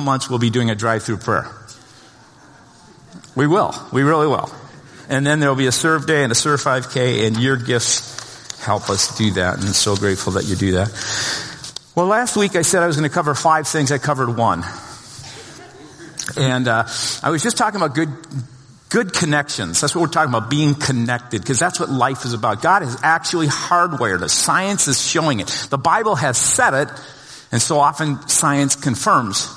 months we'll be doing a drive-through prayer. We will. We really will. And then there'll be a serve day and a serve 5K and your gifts help us do that. And I'm so grateful that you do that. Well, last week I said I was going to cover five things. I covered one. And uh, I was just talking about good good connections. That's what we're talking about, being connected, because that's what life is about. God has actually hardwired us. Science is showing it. The Bible has said it, and so often science confirms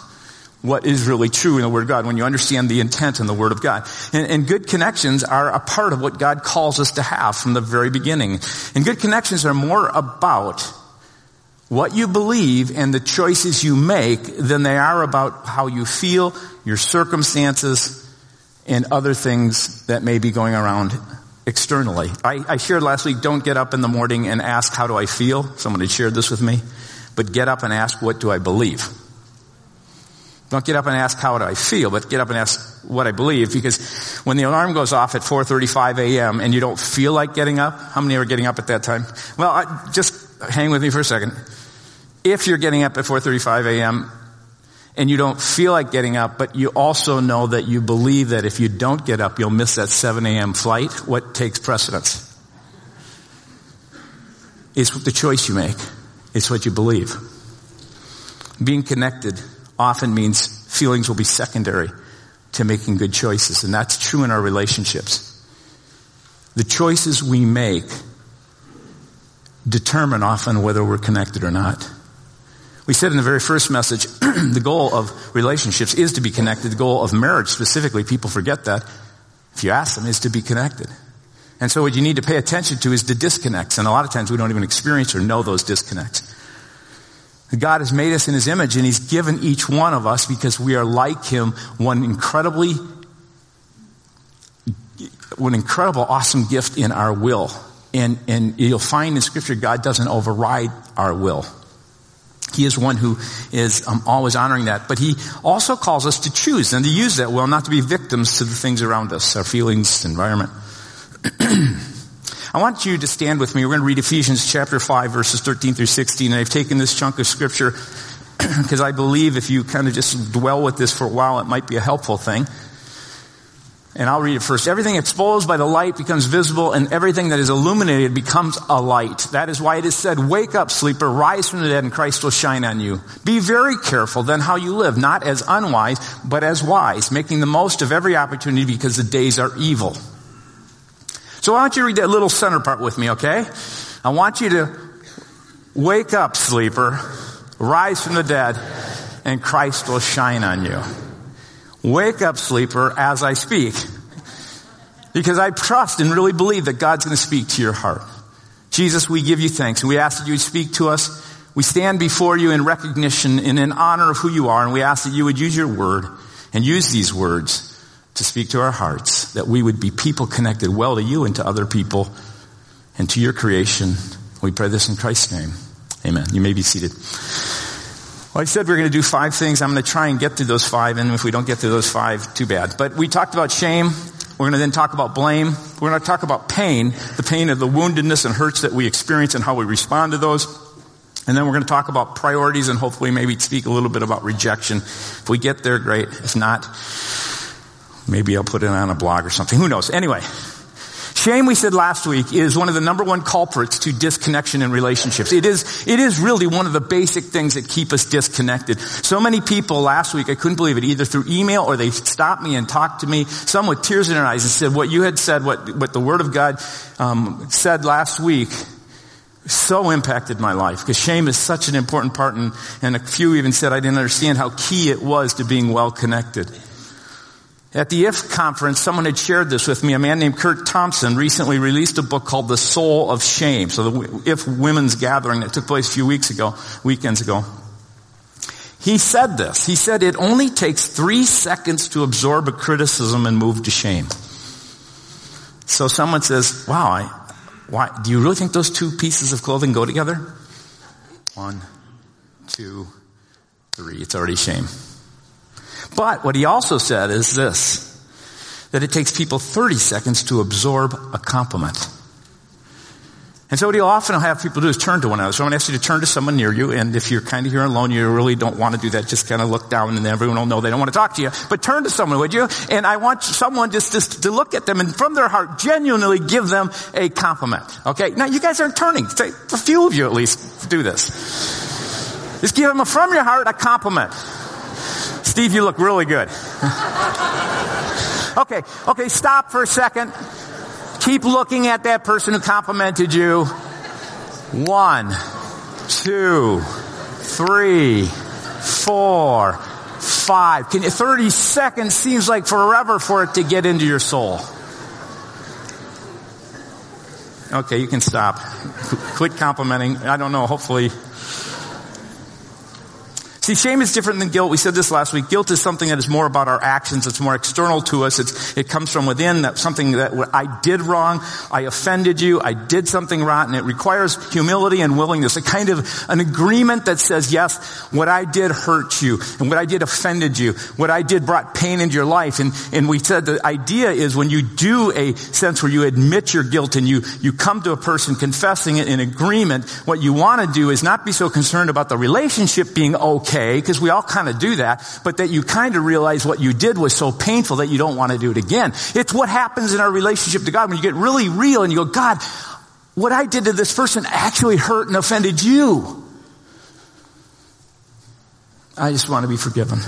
what is really true in the Word of God when you understand the intent in the Word of God. And, and, good connections are a part of what God calls us to have from the very beginning. And good connections are more about what you believe and the choices you make than they are about how you feel, your circumstances, and other things that may be going around externally. I, I shared last week, don't get up in the morning and ask, how do I feel? Someone had shared this with me. But get up and ask, what do I believe? Don't get up and ask how do I feel, but get up and ask what I believe because when the alarm goes off at 4:35 a.m. and you don't feel like getting up, how many are getting up at that time? Well, I, just hang with me for a second. If you're getting up at 4:35 a.m. and you don't feel like getting up, but you also know that you believe that if you don't get up, you'll miss that 7 a.m. flight, what takes precedence? It's the choice you make. It's what you believe. Being connected often means feelings will be secondary to making good choices. And that's true in our relationships. The choices we make determine often whether we're connected or not. We said in the very first message, the goal of relationships is to be connected. The goal of marriage specifically, people forget that. If you ask them, is to be connected. And so what you need to pay attention to is the disconnects. And a lot of times we don't even experience or know those disconnects. God has made us in His image and He's given each one of us because we are like Him one incredibly, one incredible, awesome gift in our will. And, and you'll find in Scripture God doesn't override our will. He is one who is um, always honoring that. But He also calls us to choose and to use that will, not to be victims to the things around us, our feelings, environment. I want you to stand with me. We're going to read Ephesians chapter 5 verses 13 through 16. And I've taken this chunk of scripture because I believe if you kind of just dwell with this for a while, it might be a helpful thing. And I'll read it first. Everything exposed by the light becomes visible and everything that is illuminated becomes a light. That is why it is said, wake up, sleeper, rise from the dead and Christ will shine on you. Be very careful then how you live, not as unwise, but as wise, making the most of every opportunity because the days are evil. So I want you to read that little center part with me, okay? I want you to wake up, sleeper, rise from the dead, and Christ will shine on you. Wake up, sleeper, as I speak. Because I trust and really believe that God's going to speak to your heart. Jesus, we give you thanks and we ask that you would speak to us. We stand before you in recognition and in honor of who you are and we ask that you would use your word and use these words to speak to our hearts, that we would be people connected well to you and to other people and to your creation. We pray this in Christ's name. Amen. You may be seated. Well, I said we are going to do five things. I'm going to try and get through those five, and if we don't get through those five, too bad. But we talked about shame. We're going to then talk about blame. We're going to talk about pain, the pain of the woundedness and hurts that we experience and how we respond to those. And then we're going to talk about priorities and hopefully maybe speak a little bit about rejection. If we get there, great. If not, Maybe I'll put it on a blog or something. Who knows? Anyway. Shame, we said last week, is one of the number one culprits to disconnection in relationships. It is, it is really one of the basic things that keep us disconnected. So many people last week, I couldn't believe it, either through email or they stopped me and talked to me, some with tears in their eyes and said, what you had said, what, what the Word of God um, said last week, so impacted my life because shame is such an important part and, and a few even said I didn't understand how key it was to being well connected. At the IF conference, someone had shared this with me. A man named Kurt Thompson recently released a book called The Soul of Shame. So the IF Women's Gathering that took place a few weeks ago, weekends ago. He said this. He said it only takes three seconds to absorb a criticism and move to shame. So someone says, wow, I, why, do you really think those two pieces of clothing go together? One, two, three. It's already shame. But what he also said is this, that it takes people 30 seconds to absorb a compliment. And so what you'll often have people do is turn to one another. So I'm going to ask you to turn to someone near you, and if you're kind of here alone, you really don't want to do that. Just kind of look down, and everyone will know they don't want to talk to you. But turn to someone, would you? And I want someone just, just to look at them and from their heart genuinely give them a compliment. Okay? Now you guys aren't turning. Say A few of you at least do this. Just give them a, from your heart a compliment. Steve, you look really good. okay, okay, stop for a second. Keep looking at that person who complimented you. One, two, three, four, five. Can you, 30 seconds seems like forever for it to get into your soul. Okay, you can stop. Quit complimenting. I don't know, hopefully See, shame is different than guilt. We said this last week. Guilt is something that is more about our actions. It's more external to us. It's, it comes from within. Something that I did wrong. I offended you. I did something rotten. It requires humility and willingness. A kind of an agreement that says, yes, what I did hurt you and what I did offended you. What I did brought pain into your life. And, and we said the idea is when you do a sense where you admit your guilt and you, you come to a person confessing it in agreement, what you want to do is not be so concerned about the relationship being okay okay, because we all kind of do that, but that you kind of realize what you did was so painful that you don't want to do it again. It's what happens in our relationship to God when you get really real and you go, God, what I did to this person actually hurt and offended you. I just want to be forgiven.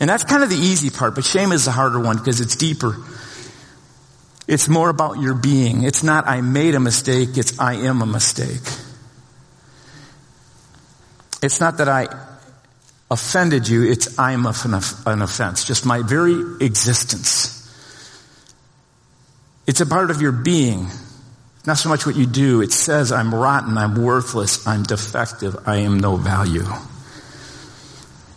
And that's kind of the easy part, but shame is the harder one because it's deeper. It's more about your being. It's not I made a mistake, it's I am a mistake. It's not that I offended you, it's I'm an offense. Just my very existence. It's a part of your being. Not so much what you do. It says I'm rotten, I'm worthless, I'm defective, I am no value.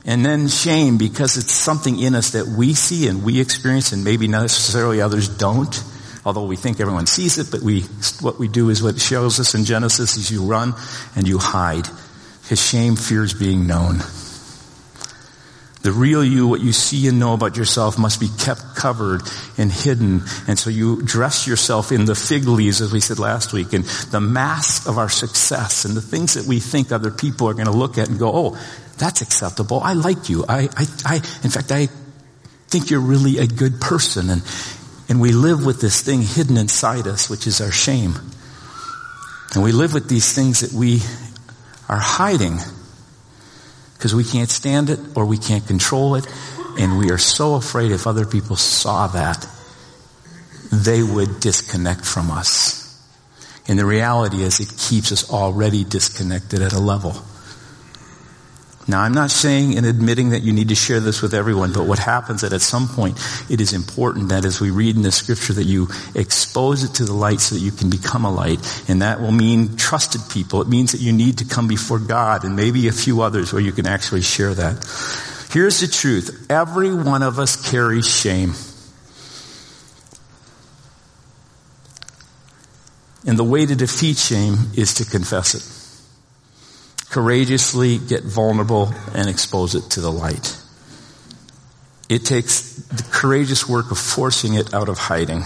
And then shame because it's something in us that we see and we experience and maybe necessarily others don't. Although we think everyone sees it, but we, what we do is what shows us in Genesis is you run and you hide. Because shame fears being known. The real you, what you see and know about yourself must be kept covered and hidden. And so you dress yourself in the fig leaves, as we said last week, and the mask of our success and the things that we think other people are going to look at and go, oh, that's acceptable. I like you. I, I, I, in fact, I think you're really a good person. And, and we live with this thing hidden inside us, which is our shame. And we live with these things that we are hiding because we can't stand it or we can't control it. And we are so afraid if other people saw that, they would disconnect from us. And the reality is it keeps us already disconnected at a level. Now, I'm not saying and admitting that you need to share this with everyone, but what happens is that at some point it is important that as we read in the scripture that you expose it to the light so that you can become a light. And that will mean trusted people. It means that you need to come before God and maybe a few others where you can actually share that. Here's the truth. Every one of us carries shame. And the way to defeat shame is to confess it courageously get vulnerable and expose it to the light. It takes the courageous work of forcing it out of hiding.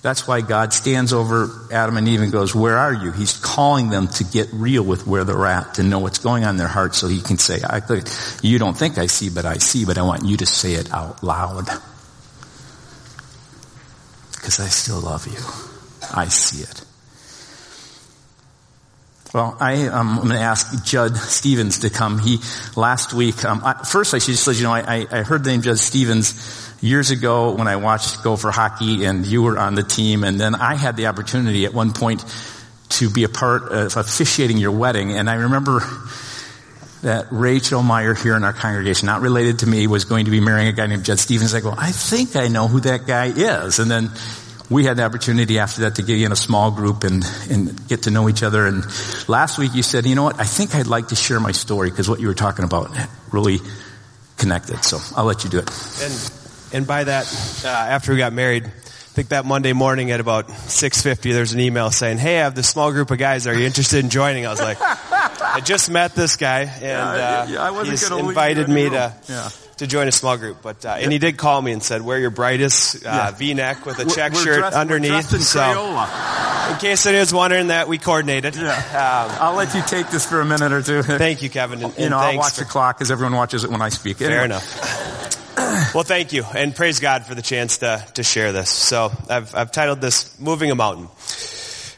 That's why God stands over Adam and Eve and goes, where are you? He's calling them to get real with where they're at, to know what's going on in their heart so he can say, you don't think I see, but I see, but I want you to say it out loud. Because I still love you. I see it. Well, I, um, I'm going to ask Judd Stevens to come. He, last week, um, I, first I should just let you know, I, I heard the name Judd Stevens years ago when I watched Gopher Hockey and you were on the team and then I had the opportunity at one point to be a part of officiating your wedding and I remember that Rachel Meyer here in our congregation, not related to me, was going to be marrying a guy named Judd Stevens. I go, I think I know who that guy is. And then we had the opportunity after that to get in a small group and, and get to know each other. And last week you said, you know what, I think I'd like to share my story because what you were talking about really connected. So I'll let you do it. And, and by that, uh, after we got married, I think that Monday morning at about 6.50, there's an email saying, hey, I have this small group of guys. Are you interested in joining? I was like, I just met this guy and uh, yeah, yeah, he's invited me to, yeah. To join a small group. But uh, and he did call me and said, "Wear your brightest uh, Yeah. V-neck with a We're- check we're shirt dressed- we're underneath." in so, Crayola. in case anyone was wondering, that we coordinated. Yeah. Um, I'll let you take this for a minute or two. thank you, Kevin. And, you and know, I'll watch for- the clock because everyone watches it when I speak. Fair Anyway. enough. Well, thank you, and praise God for the chance to, to share this. So, I've, I've titled this "Moving a Mountain."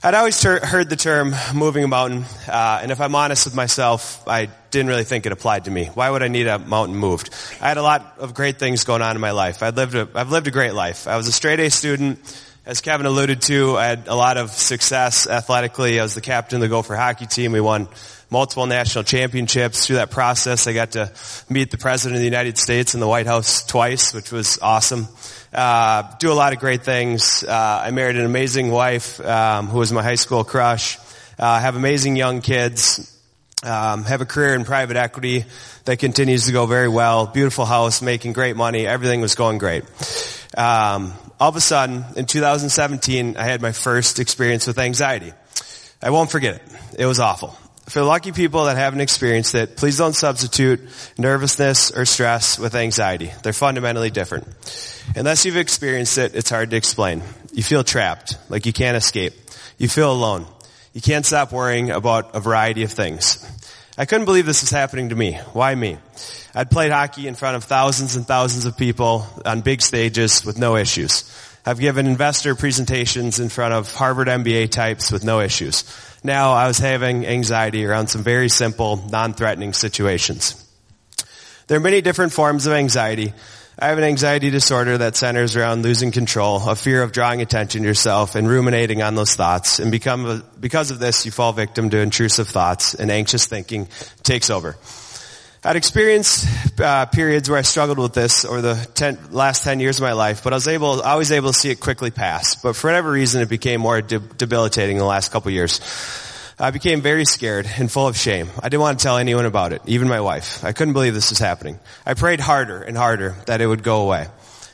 I'd always ter- heard the term "moving a mountain," uh, and if I'm honest with myself, I didn't really think it applied to me. Why would I need a mountain moved? I had a lot of great things going on in my life. I'd lived a, I've lived a great life. I was a straight A student. As Kevin alluded to, I had a lot of success athletically. I was the captain of the Gopher hockey team. We won multiple national championships. Through that process, I got to meet the President of the United States in the White House twice, which was awesome. Uh, do a lot of great things. Uh, I married an amazing wife um, who was my high school crush. Uh, have amazing young kids. Um, have a career in private equity that continues to go very well. Beautiful house, making great money. Everything was going great. Um, all of a sudden, in 2017, I had my first experience with anxiety. I won't forget it. It was awful. For the lucky people that haven't experienced it, please don't substitute nervousness or stress with anxiety. They're fundamentally different. Unless you've experienced it, it's hard to explain. You feel trapped, like you can't escape. You feel alone. You can't stop worrying about a variety of things. I couldn't believe this was happening to me. Why me? I'd played hockey in front of thousands and thousands of people on big stages with no issues. I've given investor presentations in front of Harvard MBA types with no issues. Now I was having anxiety around some very simple, non-threatening situations. There are many different forms of anxiety. I have an anxiety disorder that centers around losing control, a fear of drawing attention to yourself and ruminating on those thoughts. And become because of this, you fall victim to intrusive thoughts and anxious thinking takes over. I'd experienced uh, periods where I struggled with this over the ten, last 10 years of my life, but I was able, I was able to see it quickly pass. But for whatever reason, it became more de- debilitating in the last couple years. I became very scared and full of shame. I didn't want to tell anyone about it, even my wife. I couldn't believe this was happening. I prayed harder and harder that it would go away.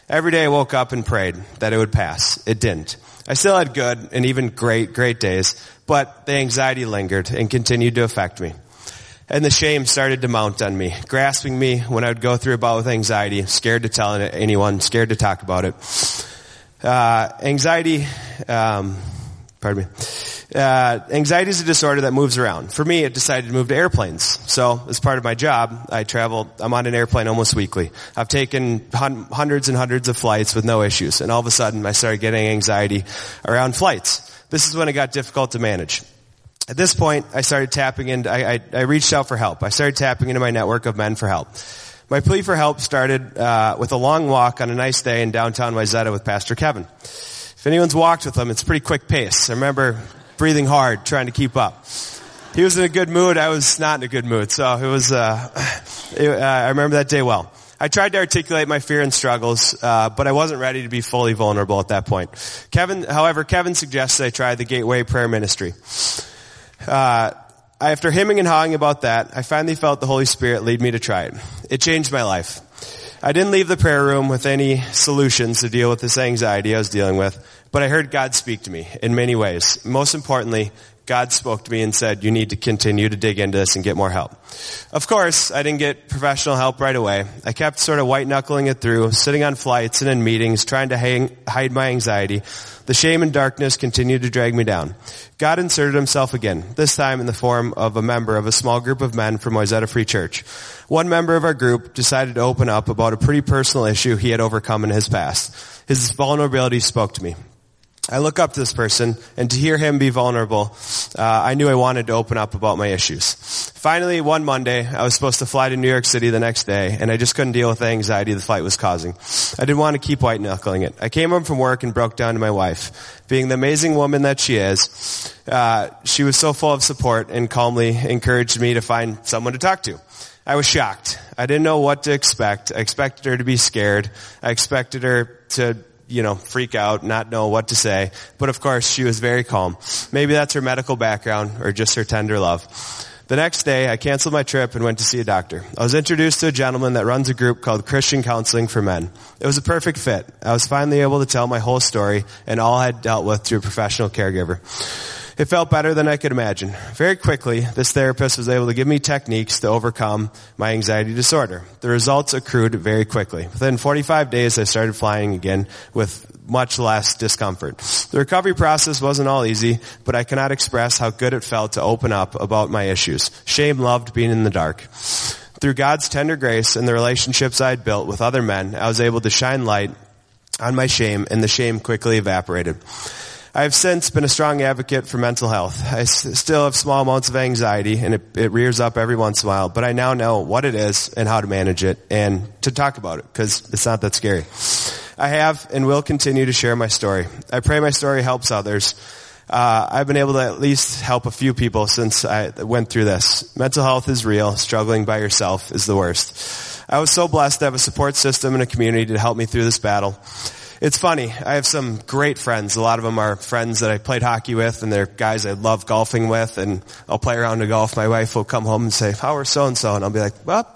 Every day I woke up and prayed that it would pass. It didn't. I still had good and even great, great days, but the anxiety lingered and continued to affect me. And the shame started to mount on me, grasping me when I would go through a bout with anxiety, scared to tell anyone, scared to talk about it. Uh, anxiety, um, pardon me. Uh, anxiety is a disorder that moves around. For me, it decided to move to airplanes. So, as part of my job, I travel, I'm on an airplane almost weekly. I've taken hun- hundreds and hundreds of flights with no issues, and all of a sudden I started getting anxiety around flights. This is when it got difficult to manage. At this point, I started tapping into, I, I, I reached out for help. I started tapping into my network of men for help. My plea for help started uh, with a long walk on a nice day in downtown Wayzata with Pastor Kevin. If anyone's walked with him, it's pretty quick pace. I remember breathing hard, trying to keep up. He was in a good mood. I was not in a good mood. So it was, uh, it, uh, I remember that day well. I tried to articulate my fear and struggles, uh, but I wasn't ready to be fully vulnerable at that point. Kevin, however, Kevin suggested I try the Gateway Prayer Ministry. Uh, after hemming and hawing about that, I finally felt the Holy Spirit lead me to try it. It changed my life. I didn't leave the prayer room with any solutions to deal with this anxiety I was dealing with, but I heard God speak to me in many ways. Most importantly, God spoke to me and said, you need to continue to dig into this and get more help. Of course, I didn't get professional help right away. I kept sort of white knuckling it through, sitting on flights and in meetings, trying to hang, hide my anxiety. The shame and darkness continued to drag me down. God inserted himself again, this time in the form of a member of a small group of men from Wayzata Free Church. One member of our group decided to open up about a pretty personal issue he had overcome in his past. His vulnerability spoke to me. I look up to this person, and to hear him be vulnerable, uh, I knew I wanted to open up about my issues. Finally, one Monday, I was supposed to fly to New York City the next day, and I just couldn't deal with the anxiety the flight was causing. I didn't want to keep white knuckling it. I came home from work and broke down to my wife. Being the amazing woman that she is, uh, she was so full of support and calmly encouraged me to find someone to talk to. I was shocked. I didn't know what to expect. I expected her to be scared. I expected her to you know, freak out, not know what to say. But of course, she was very calm. Maybe that's her medical background or just her tender love. The next day, I canceled my trip and went to see a doctor. I was introduced to a gentleman that runs a group called Christian Counseling for Men. It was a perfect fit. I was finally able to tell my whole story and all I had dealt with through a professional caregiver. It felt better than I could imagine. Very quickly, this therapist was able to give me techniques to overcome my anxiety disorder. The results accrued very quickly. Within 45 days, I started flying again with much less discomfort. The recovery process wasn't all easy, but I cannot express how good it felt to open up about my issues. Shame loved being in the dark. Through God's tender grace and the relationships I had built with other men, I was able to shine light on my shame and the shame quickly evaporated. I have since been a strong advocate for mental health. I s- still have small amounts of anxiety and it, it rears up every once in a while, but I now know what it is and how to manage it and to talk about it because it's not that scary. I have and will continue to share my story. I pray my story helps others. Uh, I've been able to at least help a few people since I went through this. Mental health is real. Struggling by yourself is the worst. I was so blessed to have a support system and a community to help me through this battle. It's funny. I have some great friends. A lot of them are friends that I played hockey with and they're guys I love golfing with and I'll play around to golf. My wife will come home and say, how are so and so? And I'll be like, well,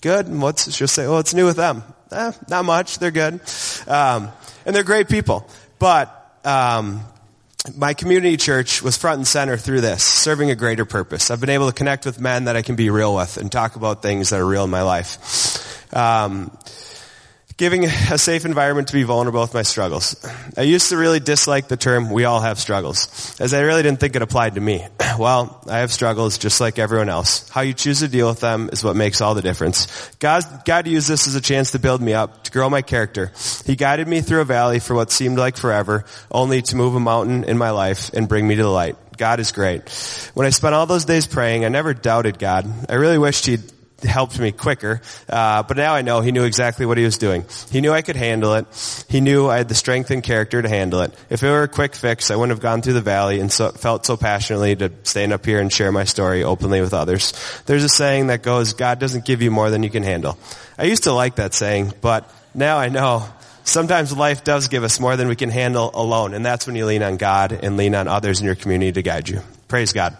good. And what's, she'll say, well, what's new with them? Eh, not much. They're good. Um, and they're great people. But, um, my community church was front and center through this, serving a greater purpose. I've been able to connect with men that I can be real with and talk about things that are real in my life. Um, giving a safe environment to be vulnerable with my struggles. I used to really dislike the term we all have struggles, as I really didn't think it applied to me. Well, I have struggles just like everyone else. How you choose to deal with them is what makes all the difference. God, God used this as a chance to build me up, to grow my character. He guided me through a valley for what seemed like forever, only to move a mountain in my life and bring me to the light. God is great. When I spent all those days praying, I never doubted God. I really wished He'd helped me quicker. Uh, but now I know he knew exactly what he was doing. He knew I could handle it. He knew I had the strength and character to handle it. If it were a quick fix, I wouldn't have gone through the valley and so, felt so passionately to stand up here and share my story openly with others. There's a saying that goes, God doesn't give you more than you can handle. I used to like that saying, but now I know sometimes life does give us more than we can handle alone. And that's when you lean on God and lean on others in your community to guide you. Praise God.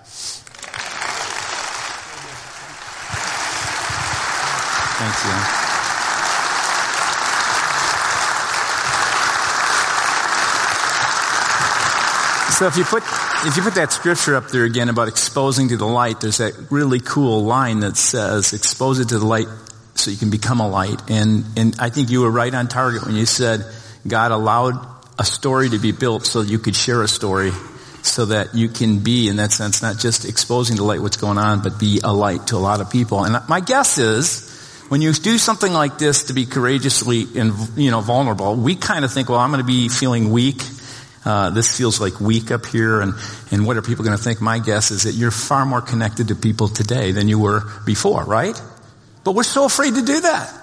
Thanks, Ian. So if you put if you put that scripture up there again about exposing to the light, there's that really cool line that says, "Expose it to the light, so you can become a light." And and I think you were right on target when you said God allowed a story to be built so you could share a story, so that you can be, in that sense, not just exposing to light what's going on, but be a light to a lot of people. And my guess is when you do something like this to be courageously and you know vulnerable, we kind of think, well, I'm going to be feeling weak. Uh, this feels like weak up here, and and what are people going to think? My guess is that you're far more connected to people today than you were before, right? But we're so afraid to do that.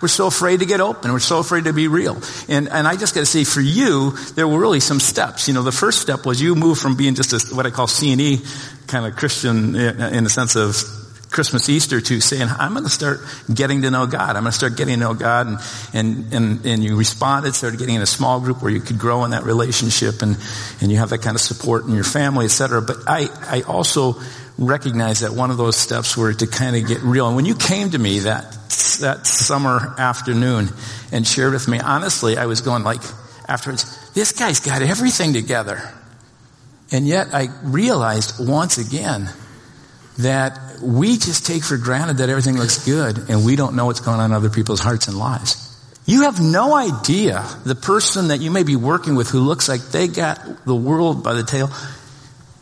We're so afraid to get open. We're so afraid to be real. And, and I just got to say, for you, there were really some steps. You know, the first step was you moved from being just a, what I call C and E kind of Christian in the sense of Christmas, Easter to saying, I'm going to start getting to know God. I'm going to start getting to know God. And, and, and, and you responded, started getting in a small group where you could grow in that relationship and, and you have that kind of support in your family, et cetera. But I, I also recognize that one of those steps were to kind of get real. And when you came to me that, that summer afternoon and shared with me, honestly, I was going like, afterwards, this guy's got everything together. And yet I realized once again that we just take for granted that everything looks good and we don't know what's going on in other people's hearts and lives. You have no idea the person that you may be working with who looks like they got the world by the tail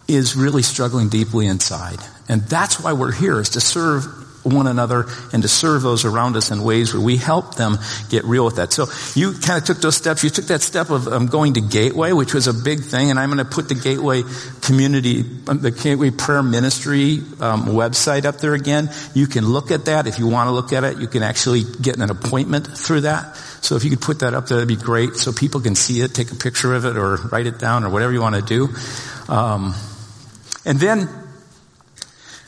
is really struggling deeply inside. And that's why we're here is to serve one another and to serve those around us in ways where we help them get real with that. So you kind of took those steps. You took that step of um, going to Gateway, which was a big thing, and I'm going to put the Gateway community, um, the Gateway Prayer Ministry um, website up there again. You can look at that if you want to look at it. You can actually get an appointment through that. So if you could put that up there, that'd be great, so people can see it, take a picture of it, or write it down, or whatever you want to do. Um, and then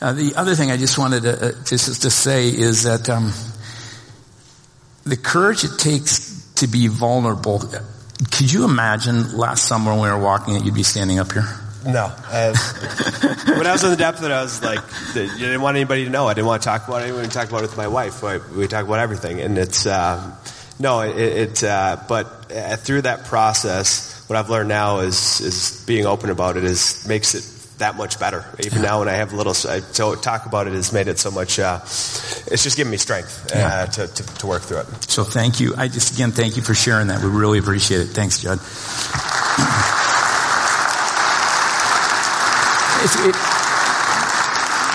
uh, the other thing I just wanted to, uh, just to say is that um, the courage it takes to be vulnerable. Could you imagine last summer when we were walking that you'd be standing up here? No. Uh, when I was in the depth of it, I was like, you didn't want anybody to know. I didn't want to talk about it. I didn't want to talk about it with my wife. We talk about everything. And it's, um, no, it, it uh, but uh, through that process, what I've learned now is, is being open about it is, makes it that much better. Even now when I have a little, so talk about it has made it so much, uh, it's just given me strength uh, yeah. to, to, to, work through it. So thank you. I just, again, thank you for sharing that. We really appreciate it. Thanks, Judd. it,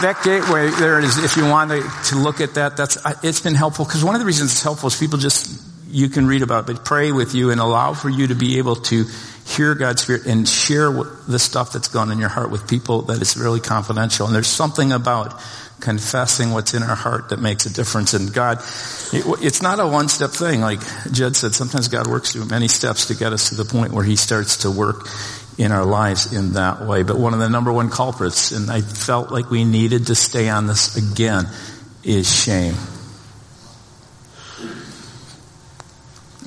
that gateway there is, if you want to, to look at that, that's, it's been helpful because one of the reasons it's helpful is people just, you can read about, it, but pray with you and allow for you to be able to hear God's Spirit and share the stuff that's gone in your heart with people that is really confidential. And there's something about confessing what's in our heart that makes a difference. And God, it's not a one step thing. Like Jed said, sometimes God works through many steps to get us to the point where He starts to work in our lives in that way. But one of the number one culprits, and I felt like we needed to stay on this again, is shame.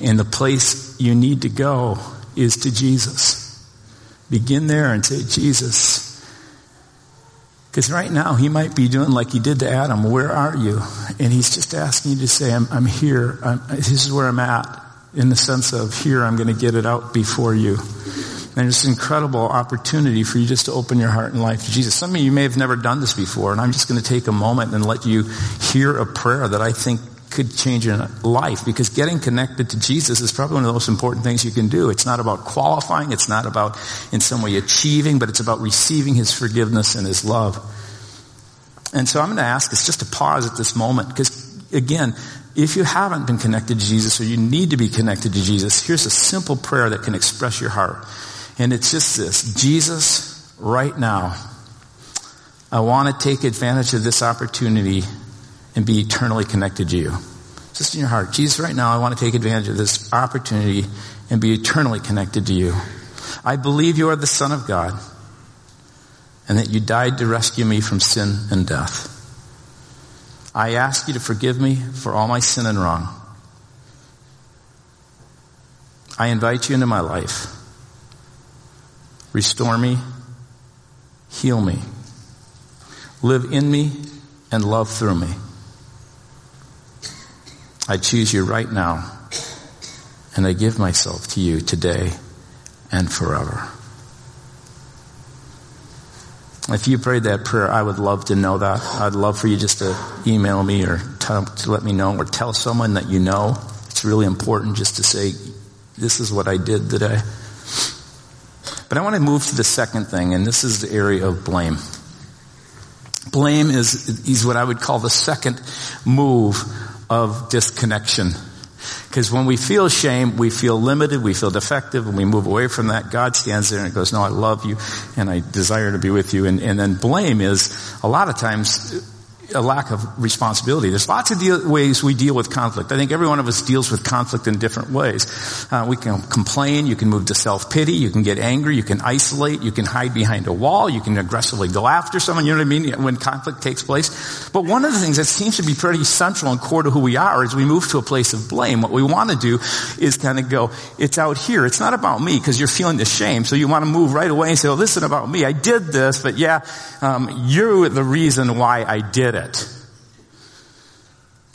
And the place you need to go is to Jesus. Begin there and say, Jesus. Because right now he might be doing like he did to Adam. Where are you? And he's just asking you to say, I'm, I'm here. I'm, this is where I'm at. In the sense of here, I'm going to get it out before you. And it's an incredible opportunity for you just to open your heart and life to Jesus. Some of you may have never done this before, and I'm just going to take a moment and let you hear a prayer that I think could change your life because getting connected to Jesus is probably one of the most important things you can do. It's not about qualifying. It's not about in some way achieving, but it's about receiving His forgiveness and His love. And so I'm going to ask us just to pause at this moment because again, if you haven't been connected to Jesus or you need to be connected to Jesus, here's a simple prayer that can express your heart. And it's just this Jesus, right now, I want to take advantage of this opportunity and be eternally connected to you. Just in your heart. Jesus, right now, I want to take advantage of this opportunity and be eternally connected to you. I believe you are the Son of God and that you died to rescue me from sin and death. I ask you to forgive me for all my sin and wrong. I invite you into my life. Restore me, heal me, live in me, and love through me. I choose you right now, and I give myself to you today and forever. If you prayed that prayer, I would love to know that. I'd love for you just to email me or to, to let me know or tell someone that you know. It's really important just to say, this is what I did today. But I want to move to the second thing, and this is the area of blame. Blame is, is what I would call the second move of disconnection. Because when we feel shame, we feel limited, we feel defective, and we move away from that. God stands there and goes, no, I love you, and I desire to be with you. And, and then blame is, a lot of times, a lack of responsibility. There's lots of deal, ways we deal with conflict. I think every one of us deals with conflict in different ways. Uh, we can complain, you can move to self-pity, you can get angry, you can isolate, you can hide behind a wall, you can aggressively go after someone, you know what I mean, when conflict takes place. But one of the things that seems to be pretty central and core to who we are is we move to a place of blame. What we want to do is kind of go, it's out here. It's not about me because you're feeling the shame. So you want to move right away and say, well, listen about me. I did this, but yeah, um, you're the reason why I did it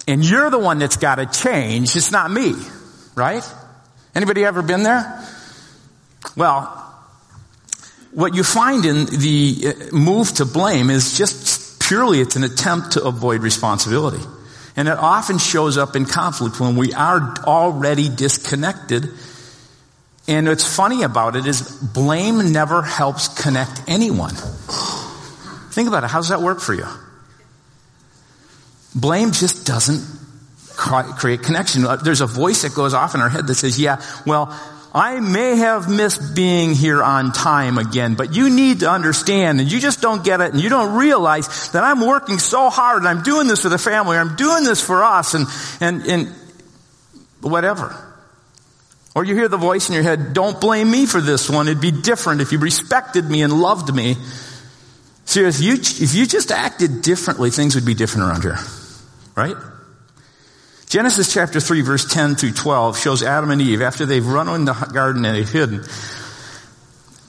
And you're the one that's got to change. It's not me. Right? Anybody ever been there? Well, what you find in the uh, move to blame is just purely it's an attempt to avoid responsibility. And it often shows up in conflict when we are already disconnected. And what's funny about it is blame never helps connect anyone. Think about it. How does that work for you? Blame just doesn't create connection. Uh, there's a voice that goes off in our head that says, yeah, well, I may have missed being here on time again, but you need to understand and you just don't get it and you don't realize that I'm working so hard and I'm doing this for the family, I'm doing this for us and, and, and whatever. Or you hear the voice in your head, don't blame me for this one. It'd be different if you respected me and loved me. So if you, if you just acted differently, things would be different around here. Right? Genesis chapter 3 verse 10 through 12 shows Adam and Eve after they've run in the garden and they've hidden.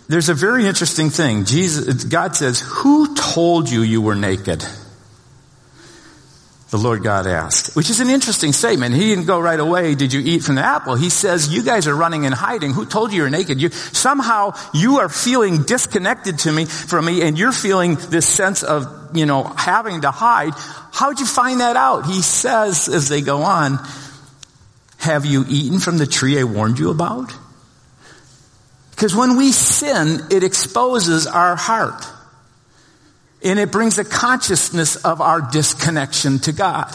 There's a very interesting thing. Jesus, God says, who told you you were naked? The Lord God asked, which is an interesting statement. He didn't go right away, did you eat from the apple? He says, you guys are running and hiding. Who told you you're naked? You, somehow you are feeling disconnected to me, from me, and you're feeling this sense of, you know, having to hide. How'd you find that out? He says, as they go on, have you eaten from the tree I warned you about? Because when we sin, it exposes our heart. And it brings a consciousness of our disconnection to God.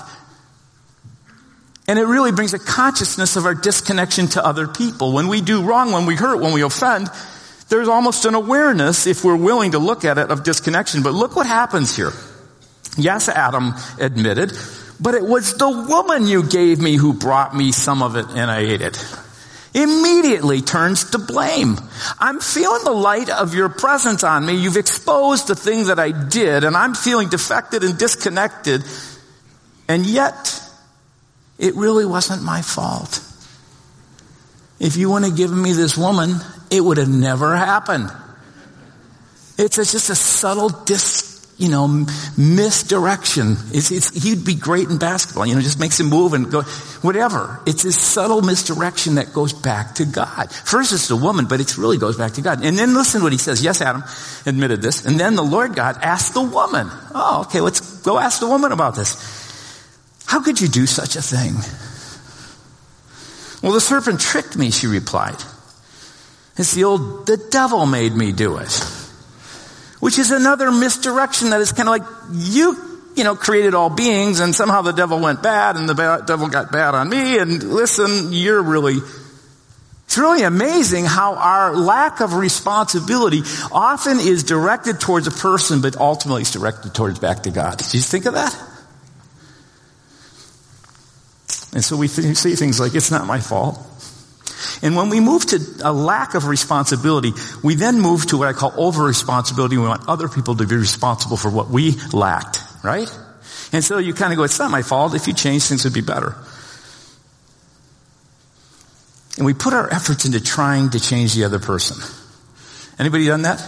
And it really brings a consciousness of our disconnection to other people. When we do wrong, when we hurt, when we offend, there's almost an awareness, if we're willing to look at it, of disconnection. But look what happens here. Yes, Adam admitted, but it was the woman you gave me who brought me some of it and I ate it immediately turns to blame. I'm feeling the light of your presence on me. You've exposed the thing that I did and I'm feeling defected and disconnected. And yet, it really wasn't my fault. If you wouldn't have given me this woman, it would have never happened. It's just a subtle dis you know, misdirection. It's, it's, he'd be great in basketball, you know, just makes him move and go, whatever. It's this subtle misdirection that goes back to God. First it's the woman, but it really goes back to God. And then listen to what he says. Yes, Adam admitted this. And then the Lord God asked the woman, oh, okay, let's go ask the woman about this. How could you do such a thing? Well, the serpent tricked me, she replied. It's the old, the devil made me do it which is another misdirection that is kind of like you, you know, created all beings and somehow the devil went bad and the ba- devil got bad on me and listen, you're really, it's really amazing how our lack of responsibility often is directed towards a person, but ultimately is directed towards back to God. Did you think of that? And so we see things like, it's not my fault. And when we move to a lack of responsibility, we then move to what I call over responsibility. We want other people to be responsible for what we lacked, right? And so you kind of go, it's not my fault. If you change, things would be better. And we put our efforts into trying to change the other person. Anybody done that?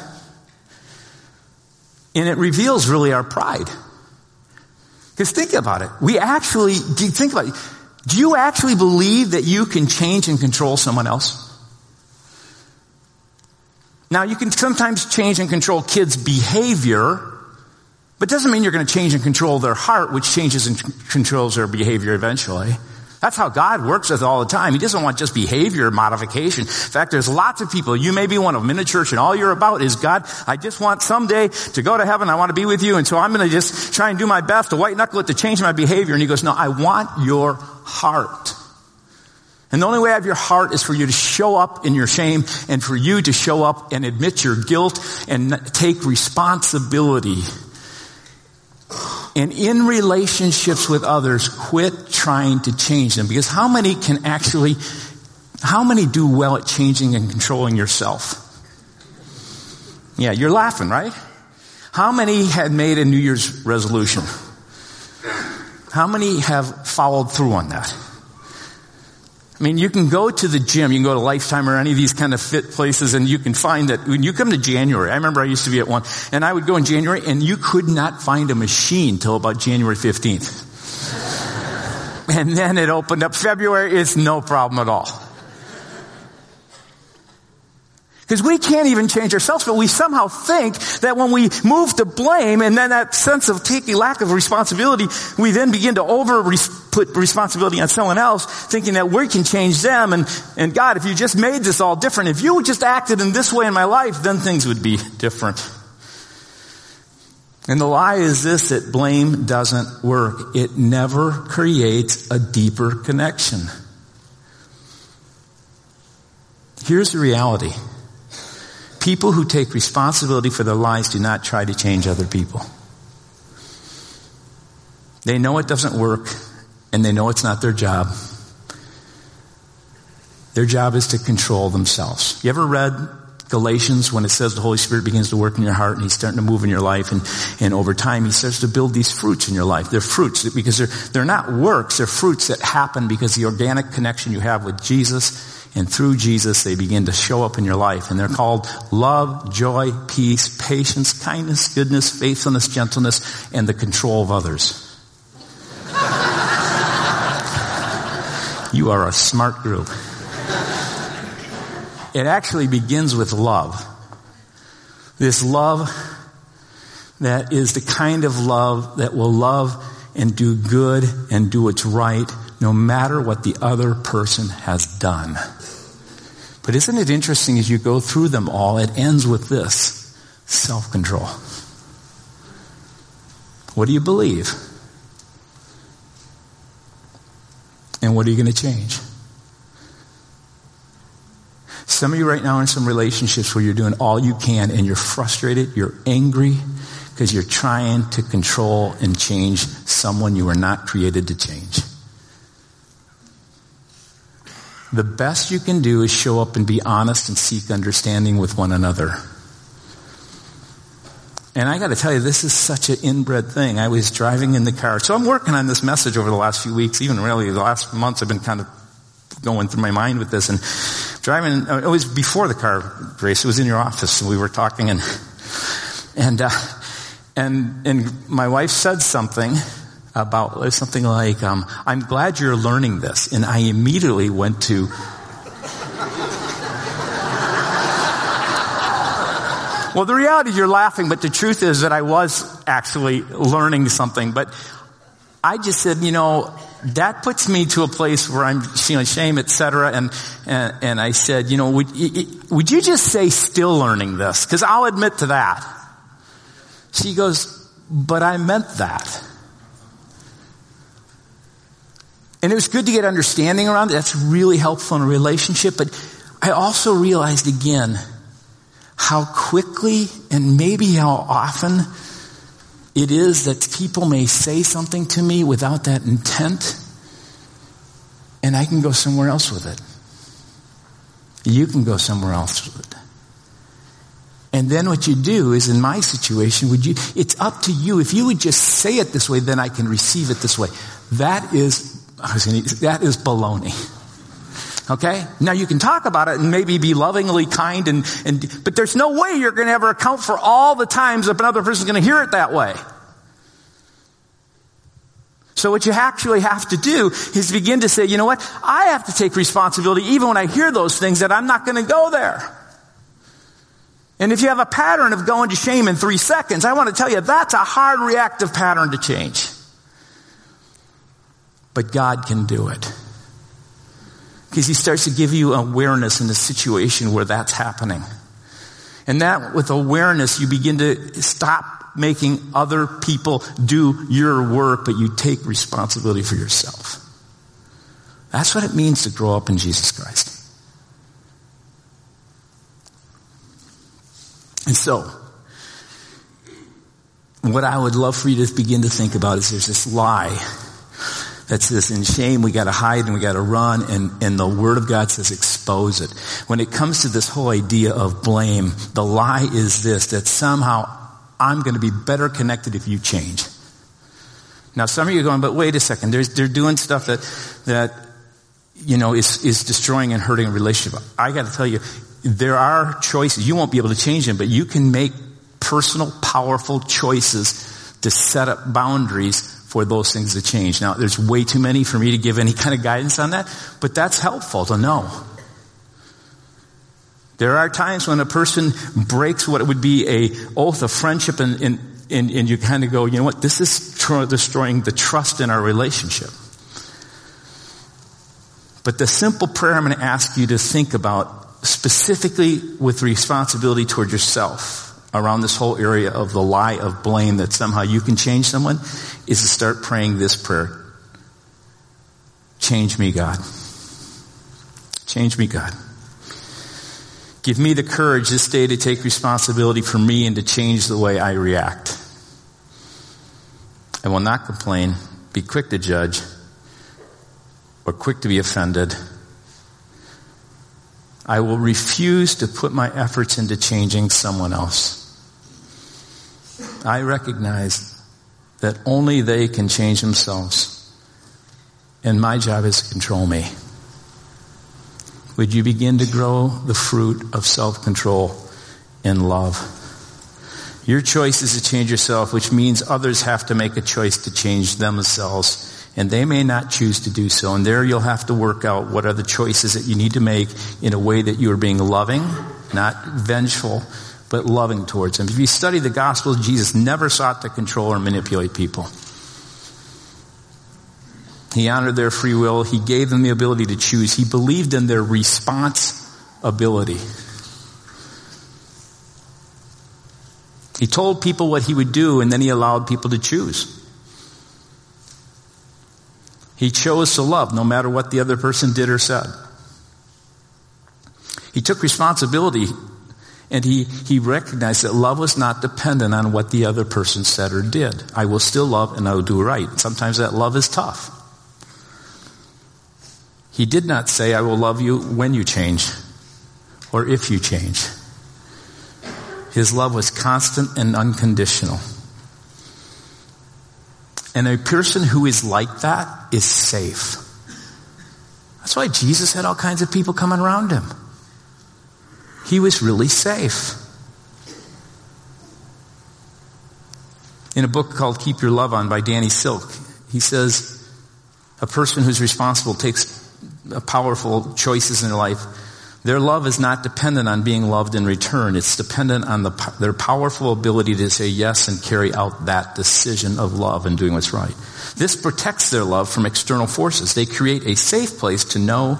And it reveals really our pride. Because think about it. We actually, think about it. Do you actually believe that you can change and control someone else? Now, you can sometimes change and control kids' behavior, but doesn't mean you're going to change and control their heart, which changes and controls their behavior eventually. That's how God works with all the time. He doesn't want just behavior modification. In fact, there's lots of people. You may be one of them in a church and all you're about is God, I just want someday to go to heaven. I want to be with you. And so I'm going to just try and do my best to white knuckle it to change my behavior. And he goes, no, I want your heart. And the only way I have your heart is for you to show up in your shame and for you to show up and admit your guilt and take responsibility and in relationships with others, quit trying to change them. Because how many can actually, how many do well at changing and controlling yourself? Yeah, you're laughing, right? How many had made a New Year's resolution? How many have followed through on that? I mean, you can go to the gym, you can go to Lifetime or any of these kind of fit places and you can find that when you come to January, I remember I used to be at one, and I would go in January and you could not find a machine till about January 15th. and then it opened up February, it's no problem at all. Because we can't even change ourselves, but we somehow think that when we move to blame and then that sense of taking lack of responsibility, we then begin to over put responsibility on someone else, thinking that we can change them. And, and God, if you just made this all different, if you just acted in this way in my life, then things would be different. And the lie is this, that blame doesn't work. It never creates a deeper connection. Here's the reality. People who take responsibility for their lives do not try to change other people. They know it doesn't work and they know it's not their job. Their job is to control themselves. You ever read Galatians when it says the Holy Spirit begins to work in your heart and He's starting to move in your life and, and over time He starts to build these fruits in your life. They're fruits because they're, they're not works, they're fruits that happen because the organic connection you have with Jesus and through Jesus, they begin to show up in your life. And they're called love, joy, peace, patience, kindness, goodness, faithfulness, gentleness, and the control of others. You are a smart group. It actually begins with love. This love that is the kind of love that will love and do good and do what's right no matter what the other person has done. But isn't it interesting as you go through them all, it ends with this self control. What do you believe? And what are you going to change? Some of you right now are in some relationships where you're doing all you can and you're frustrated, you're angry because you're trying to control and change someone you were not created to change. The best you can do is show up and be honest and seek understanding with one another. And I got to tell you, this is such an inbred thing. I was driving in the car. So I'm working on this message over the last few weeks. Even really the last months I've been kind of going through my mind with this and driving. It was before the car race. It was in your office and we were talking and, and, uh, and, and my wife said something about something like, um, I'm glad you're learning this. And I immediately went to Well, the reality is you're laughing, but the truth is that I was actually learning something. But I just said, you know, that puts me to a place where I'm feeling shame, etc. And, and, and I said, you know, would, would you just say still learning this? Because I'll admit to that. She goes, but I meant that. And it was good to get understanding around it. That's really helpful in a relationship. But I also realized again how quickly and maybe how often it is that people may say something to me without that intent, and I can go somewhere else with it. You can go somewhere else with it. And then what you do is in my situation, would you, it's up to you. If you would just say it this way, then I can receive it this way. That is, I was gonna, that is baloney. Okay? Now you can talk about it and maybe be lovingly kind and, and but there's no way you're going to ever account for all the times that another person's going to hear it that way. So what you actually have to do is begin to say, you know what? I have to take responsibility even when I hear those things that I'm not going to go there. And if you have a pattern of going to shame in three seconds, I want to tell you that's a hard reactive pattern to change. But God can do it. Because he starts to give you awareness in the situation where that's happening. And that with awareness, you begin to stop making other people do your work, but you take responsibility for yourself. That's what it means to grow up in Jesus Christ. And so, what I would love for you to begin to think about is there's this lie that says in shame we got to hide and we got to run and, and the word of God says expose it. When it comes to this whole idea of blame, the lie is this, that somehow I'm going to be better connected if you change. Now some of you are going, but wait a second, they're, they're doing stuff that, that, you know, is, is destroying and hurting a relationship. I got to tell you, there are choices. You won't be able to change them, but you can make personal, powerful choices to set up boundaries for those things to change. Now, there's way too many for me to give any kind of guidance on that, but that's helpful to know. There are times when a person breaks what would be a oath of friendship and, and, and, and you kind of go, you know what, this is tr- destroying the trust in our relationship. But the simple prayer I'm going to ask you to think about specifically with responsibility toward yourself around this whole area of the lie of blame that somehow you can change someone is to start praying this prayer. Change me, God. Change me, God. Give me the courage this day to take responsibility for me and to change the way I react. I will not complain, be quick to judge, or quick to be offended. I will refuse to put my efforts into changing someone else. I recognize that only they can change themselves. And my job is to control me. Would you begin to grow the fruit of self-control in love? Your choice is to change yourself, which means others have to make a choice to change themselves And they may not choose to do so. And there you'll have to work out what are the choices that you need to make in a way that you are being loving, not vengeful, but loving towards them. If you study the gospel, Jesus never sought to control or manipulate people. He honored their free will. He gave them the ability to choose. He believed in their responsibility. He told people what he would do and then he allowed people to choose. He chose to love no matter what the other person did or said. He took responsibility and he, he recognized that love was not dependent on what the other person said or did. I will still love and I will do right. Sometimes that love is tough. He did not say, I will love you when you change or if you change. His love was constant and unconditional. And a person who is like that is safe. That's why Jesus had all kinds of people coming around him. He was really safe. In a book called Keep Your Love On by Danny Silk, he says a person who's responsible takes powerful choices in their life. Their love is not dependent on being loved in return. It's dependent on the, their powerful ability to say yes and carry out that decision of love and doing what's right. This protects their love from external forces. They create a safe place to know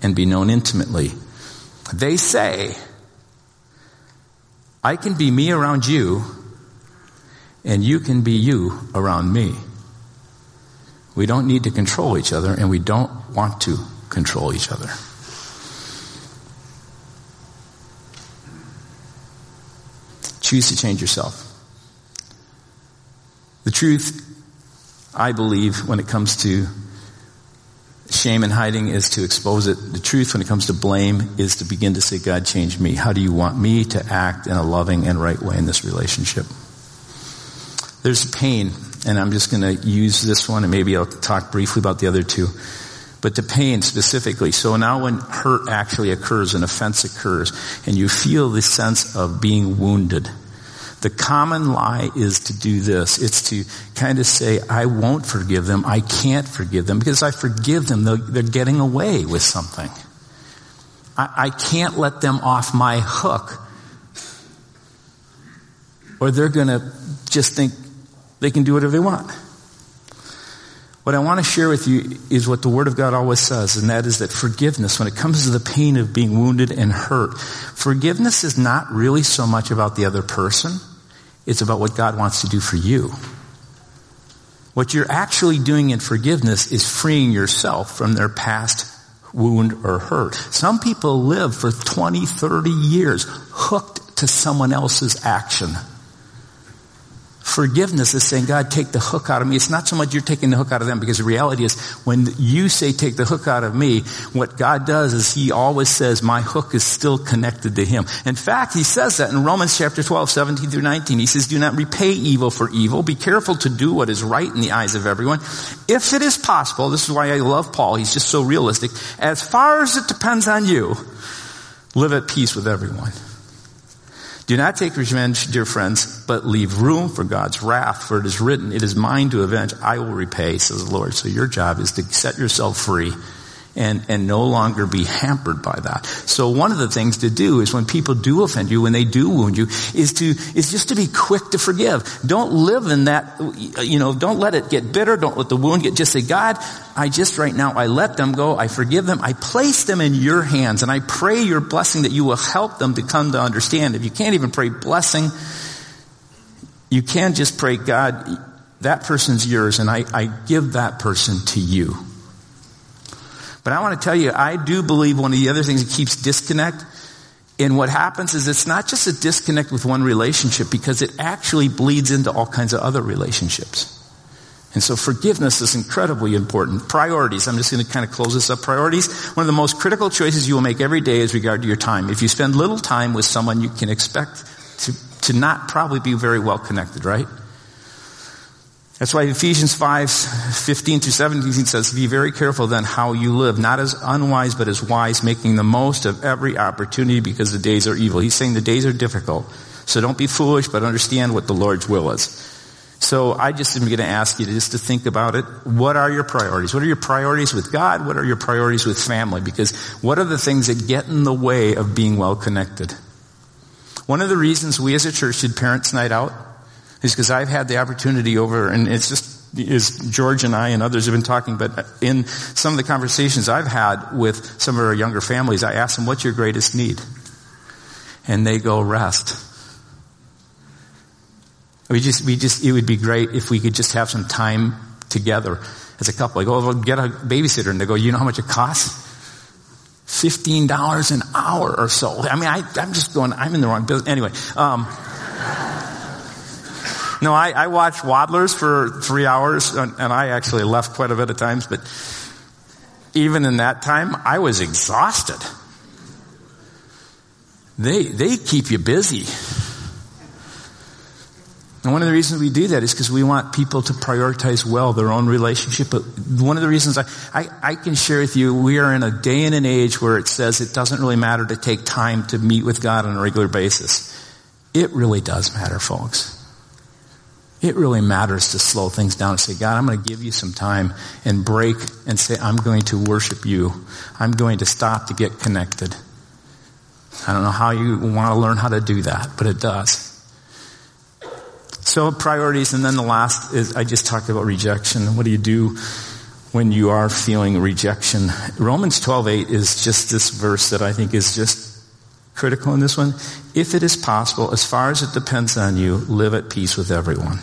and be known intimately. They say, I can be me around you, and you can be you around me. We don't need to control each other, and we don't want to control each other. Choose to change yourself. The truth, I believe, when it comes to shame and hiding is to expose it. The truth when it comes to blame is to begin to say, God, change me. How do you want me to act in a loving and right way in this relationship? There's pain, and I'm just going to use this one, and maybe I'll talk briefly about the other two. But the pain specifically. So now when hurt actually occurs, an offense occurs, and you feel the sense of being wounded, the common lie is to do this. It's to kind of say, I won't forgive them. I can't forgive them because I forgive them. They're getting away with something. I, I can't let them off my hook. Or they're going to just think they can do whatever they want. What I want to share with you is what the Word of God always says, and that is that forgiveness, when it comes to the pain of being wounded and hurt, forgiveness is not really so much about the other person. It's about what God wants to do for you. What you're actually doing in forgiveness is freeing yourself from their past wound or hurt. Some people live for 20, 30 years hooked to someone else's action. Forgiveness is saying, God, take the hook out of me. It's not so much you're taking the hook out of them because the reality is when you say take the hook out of me, what God does is he always says my hook is still connected to him. In fact, he says that in Romans chapter 12, 17 through 19. He says, do not repay evil for evil. Be careful to do what is right in the eyes of everyone. If it is possible, this is why I love Paul. He's just so realistic. As far as it depends on you, live at peace with everyone. Do not take revenge, dear friends, but leave room for God's wrath, for it is written, it is mine to avenge, I will repay, says the Lord. So your job is to set yourself free and, and no longer be hampered by that. So one of the things to do is when people do offend you, when they do wound you, is to, is just to be quick to forgive. Don't live in that, you know, don't let it get bitter. Don't let the wound get, just say, God, I just right now, I let them go. I forgive them. I place them in your hands and I pray your blessing that you will help them to come to understand. If you can't even pray blessing, you can just pray, God, that person's yours and I, I give that person to you. But I want to tell you, I do believe one of the other things that keeps disconnect. And what happens is it's not just a disconnect with one relationship because it actually bleeds into all kinds of other relationships. And so forgiveness is incredibly important. Priorities. I'm just going to kind of close this up. Priorities. One of the most critical choices you will make every day is regard to your time. If you spend little time with someone, you can expect to, to not probably be very well connected, right? That's why Ephesians 5, 15 to 17 says, be very careful then how you live, not as unwise, but as wise, making the most of every opportunity because the days are evil. He's saying the days are difficult. So don't be foolish, but understand what the Lord's will is. So I just am going to ask you to just to think about it. What are your priorities? What are your priorities with God? What are your priorities with family? Because what are the things that get in the way of being well connected? One of the reasons we as a church did Parents Night Out is because I've had the opportunity over, and it's just is George and I and others have been talking, but in some of the conversations I've had with some of our younger families, I ask them, what's your greatest need? And they go, rest. We just, we just, it would be great if we could just have some time together as a couple. I go, well, get a babysitter. And they go, you know how much it costs? $15 an hour or so. I mean, I am just going, I'm in the wrong business. Anyway, um, no, I, I watched Waddlers for three hours, and, and I actually left quite a bit of times, but even in that time, I was exhausted. They, they keep you busy. And one of the reasons we do that is because we want people to prioritize well their own relationship. But one of the reasons I, I, I, can share with you, we are in a day and an age where it says it doesn't really matter to take time to meet with God on a regular basis. It really does matter, folks it really matters to slow things down and say, God, I'm going to give you some time and break and say, I'm going to worship you. I'm going to stop to get connected. I don't know how you want to learn how to do that, but it does. So priorities, and then the last is I just talked about rejection. What do you do when you are feeling rejection? Romans 12:8 is just this verse that I think is just critical in this one. If it is possible, as far as it depends on you, live at peace with everyone.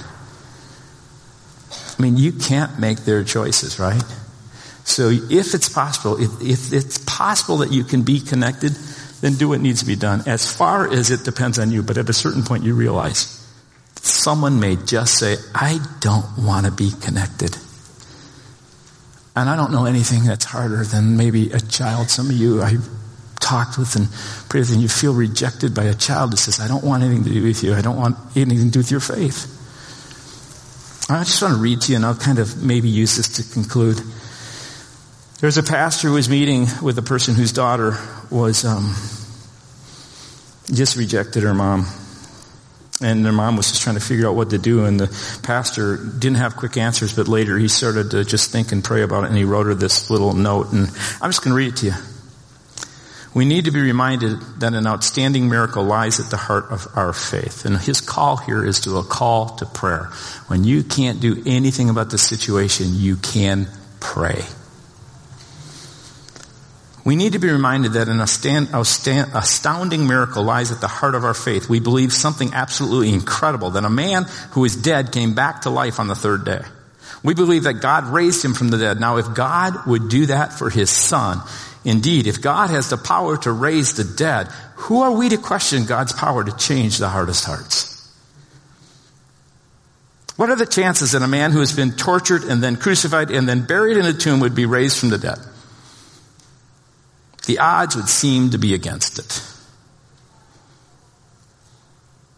I mean, you can't make their choices, right? So if it's possible, if, if it's possible that you can be connected, then do what needs to be done. As far as it depends on you, but at a certain point you realize someone may just say, I don't want to be connected. And I don't know anything that's harder than maybe a child. Some of you I talked with and prayed with, and you feel rejected by a child that says, I don't want anything to do with you. I don't want anything to do with your faith. I just want to read to you and I'll kind of maybe use this to conclude. There was a pastor who was meeting with a person whose daughter was um, just rejected her mom. And their mom was just trying to figure out what to do, and the pastor didn't have quick answers, but later he started to just think and pray about it, and he wrote her this little note, and I'm just going to read it to you. We need to be reminded that an outstanding miracle lies at the heart of our faith. And his call here is to a call to prayer. When you can't do anything about the situation, you can pray. We need to be reminded that an astounding miracle lies at the heart of our faith. We believe something absolutely incredible, that a man who is dead came back to life on the third day. We believe that God raised him from the dead. Now, if God would do that for his son, Indeed, if God has the power to raise the dead, who are we to question God's power to change the hardest hearts? What are the chances that a man who has been tortured and then crucified and then buried in a tomb would be raised from the dead? The odds would seem to be against it.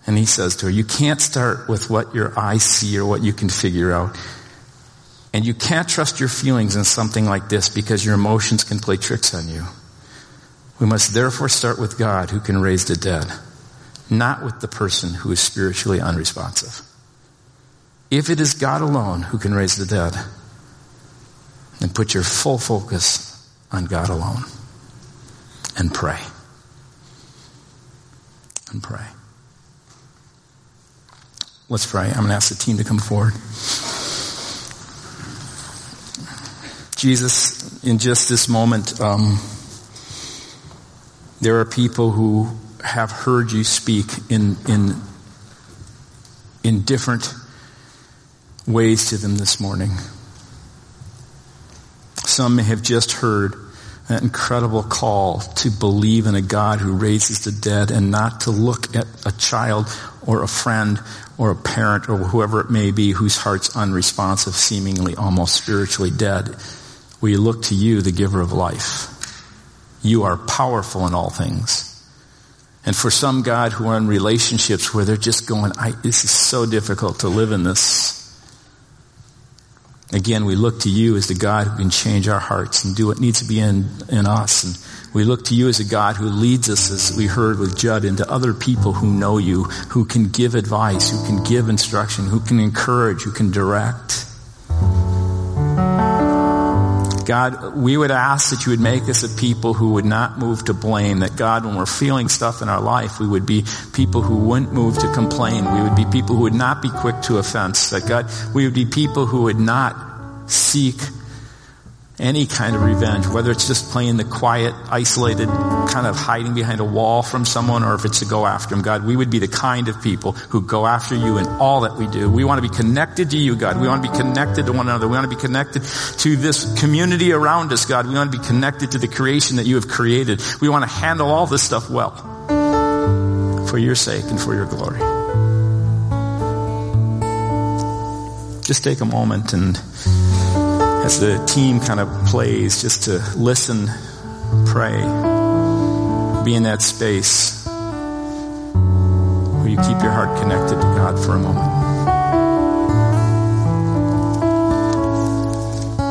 And he says to her, You can't start with what your eyes see or what you can figure out. And you can't trust your feelings in something like this because your emotions can play tricks on you. We must therefore start with God who can raise the dead, not with the person who is spiritually unresponsive. If it is God alone who can raise the dead, then put your full focus on God alone and pray. And pray. Let's pray. I'm going to ask the team to come forward. Jesus, in just this moment, um, there are people who have heard you speak in, in, in different ways to them this morning. Some may have just heard an incredible call to believe in a God who raises the dead and not to look at a child or a friend or a parent or whoever it may be whose heart's unresponsive, seemingly almost spiritually dead we look to you, the giver of life. You are powerful in all things. And for some, God, who are in relationships where they're just going, this is so difficult to live in this. Again, we look to you as the God who can change our hearts and do what needs to be in, in us. And We look to you as a God who leads us, as we heard with Judd, into other people who know you, who can give advice, who can give instruction, who can encourage, who can direct. God, we would ask that you would make us a people who would not move to blame. That God, when we're feeling stuff in our life, we would be people who wouldn't move to complain. We would be people who would not be quick to offense. That God, we would be people who would not seek any kind of revenge, whether it's just playing the quiet, isolated, kind of hiding behind a wall from someone, or if it's to go after him. God, we would be the kind of people who go after you in all that we do. We want to be connected to you, God. We want to be connected to one another. We want to be connected to this community around us, God. We want to be connected to the creation that you have created. We want to handle all this stuff well for your sake and for your glory. Just take a moment and as the team kind of plays, just to listen, pray, be in that space where you keep your heart connected to God for a moment.